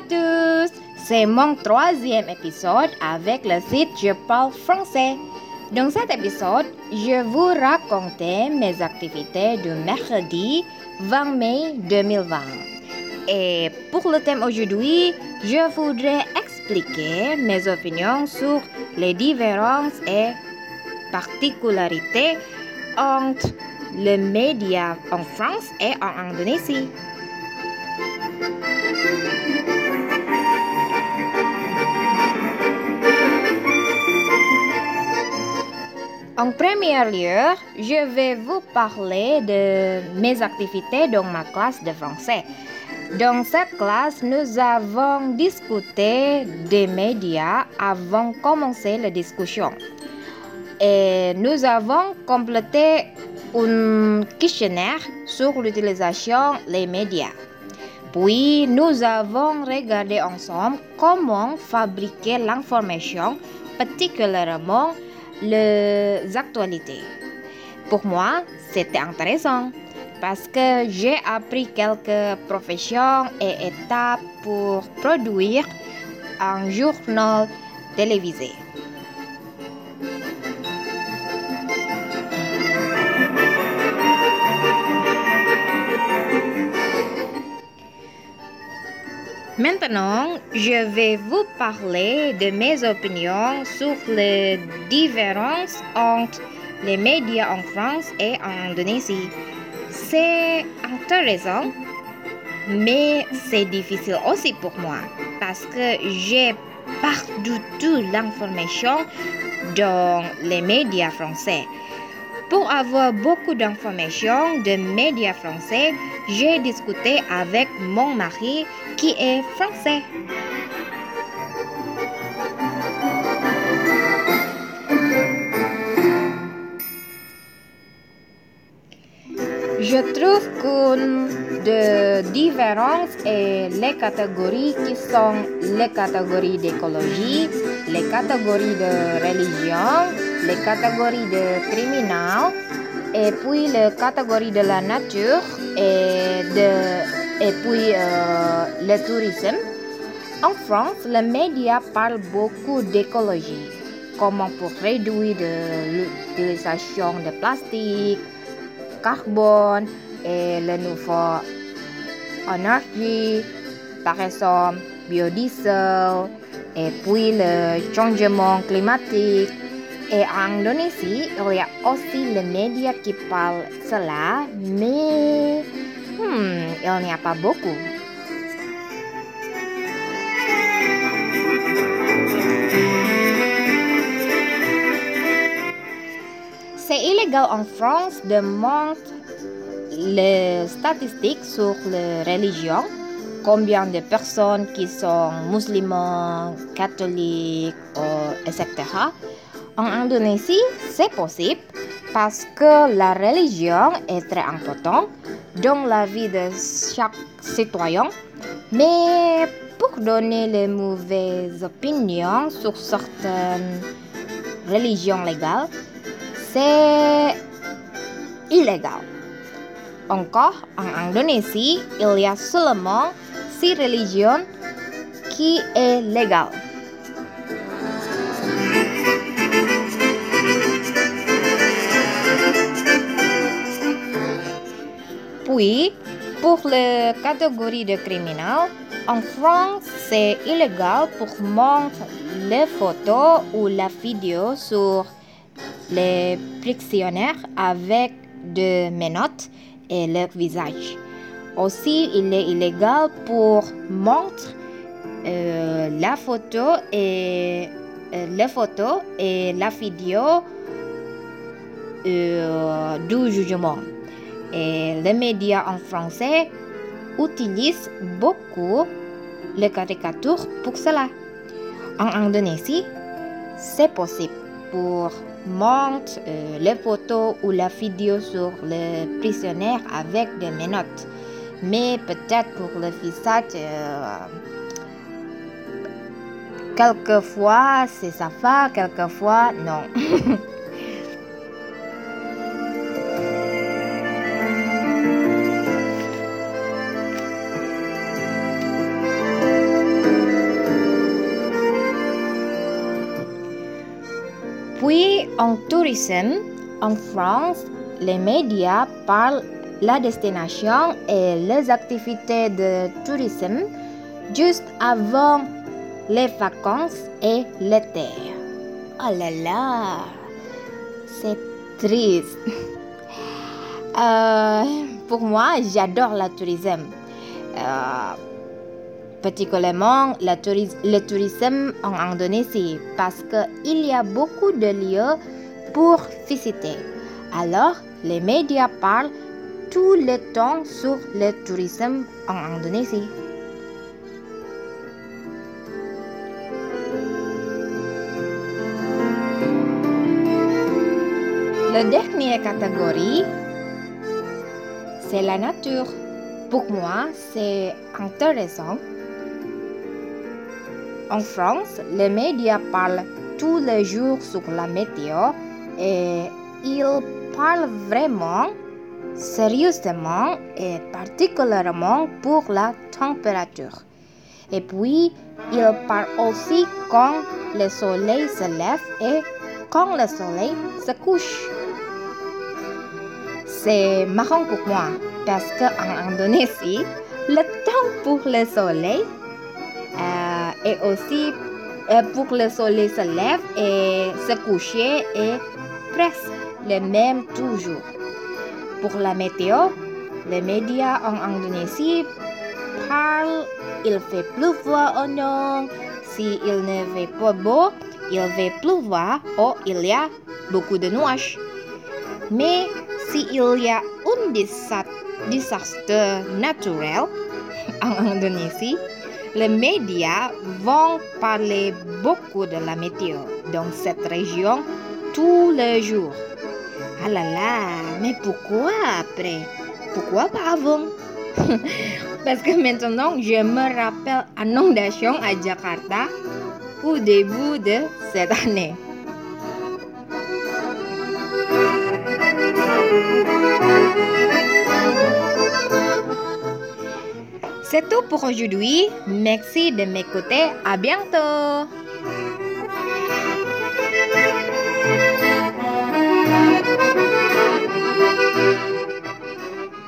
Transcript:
à tous, c'est mon troisième épisode avec le site Je parle français. Dans cet épisode, je vous raconter mes activités du mercredi 20 mai 2020. Et pour le thème aujourd'hui, je voudrais expliquer mes opinions sur les différences et particularités entre les médias en France et en Indonésie. En premier lieu, je vais vous parler de mes activités dans ma classe de français. Dans cette classe, nous avons discuté des médias avant de commencer la discussion. Et nous avons complété un questionnaire sur l'utilisation des médias. Puis, nous avons regardé ensemble comment fabriquer l'information, particulièrement les actualités. Pour moi, c'était intéressant parce que j'ai appris quelques professions et étapes pour produire un journal télévisé. Maintenant, je vais vous parler de mes opinions sur les différences entre les médias en France et en Indonésie. C'est intéressant, mais c'est difficile aussi pour moi parce que j'ai pas du tout l'information dans les médias français. Pour avoir beaucoup d'informations de médias français, j'ai discuté avec mon mari qui est français. Je trouve qu'une de différence est les catégories qui sont les catégories d'écologie, les catégories de religion, les catégories de criminels, et puis les catégories de la nature et, puis euh, le tourisme. En France, les médias parlent beaucoup d'écologie, comment pour réduire l'utilisation de plastique, carbone et le nouveau énergie, par exemple biodiesel, et puis le changement climatique. Et en Indonésie, il y a aussi les médias qui parlent cela, mais hmm, il n'y a pas beaucoup. C'est illégal en France de montrer les statistiques sur les religions, combien de personnes qui sont musulmans, catholiques, etc. En Indonésie, c'est possible parce que la religion est très importante dans la vie de chaque citoyen, mais pour donner les mauvaises opinions sur certaines religions légales, c'est illégal. Encore, en Indonésie, il y a seulement six religions qui est légale. Puis, pour les catégories de criminels, en France, c'est illégal pour montrer les photos ou la vidéo sur les prisonniers avec de menottes et leur visage. Aussi, il est illégal pour montrer euh, la photo et euh, les et la vidéo euh, du jugement. Et les médias en français utilisent beaucoup les caricatures pour cela. En Indonésie, c'est possible pour montrer les photos ou la vidéo sur les prisonniers avec des menottes. Mais peut-être pour le visage, quelquefois c'est ça va, quelquefois non. En tourisme, en France, les médias parlent la destination et les activités de tourisme juste avant les vacances et l'été. Oh là là, c'est triste. Euh, pour moi, j'adore le tourisme. Euh, particulièrement le, tourisme en Indonésie parce qu'il y a beaucoup de lieux pour visiter. Alors, les médias parlent tout le temps sur le tourisme en Indonésie. La dernière catégorie, c'est la nature. Pour moi, c'est intéressant. En France, les médias parlent tous les jours sur la météo et ils parlent vraiment sérieusement et particulièrement pour la température. Et puis, ils parlent aussi quand le soleil se lève et quand le soleil se couche. C'est marrant pour moi parce qu'en Indonésie, le temps pour le soleil euh, et aussi euh, pour le soleil se lève et se coucher est presque le même toujours. Pour la météo, les médias en Indonésie parlent il fait pleuvoir ou non, si il ne fait pas beau, il fait pleuvoir ou il y a beaucoup de nuages. Mais s'il y a un désastre naturel en Indonésie, les médias vont parler beaucoup de la météo dans cette région tous les jours. Ah là là, mais pourquoi après? Pourquoi pas avant? Parce que maintenant, je me rappelle inondation à Jakarta au début de cette année. C'est tout pour aujourd'hui. Merci de m'écouter. À bientôt.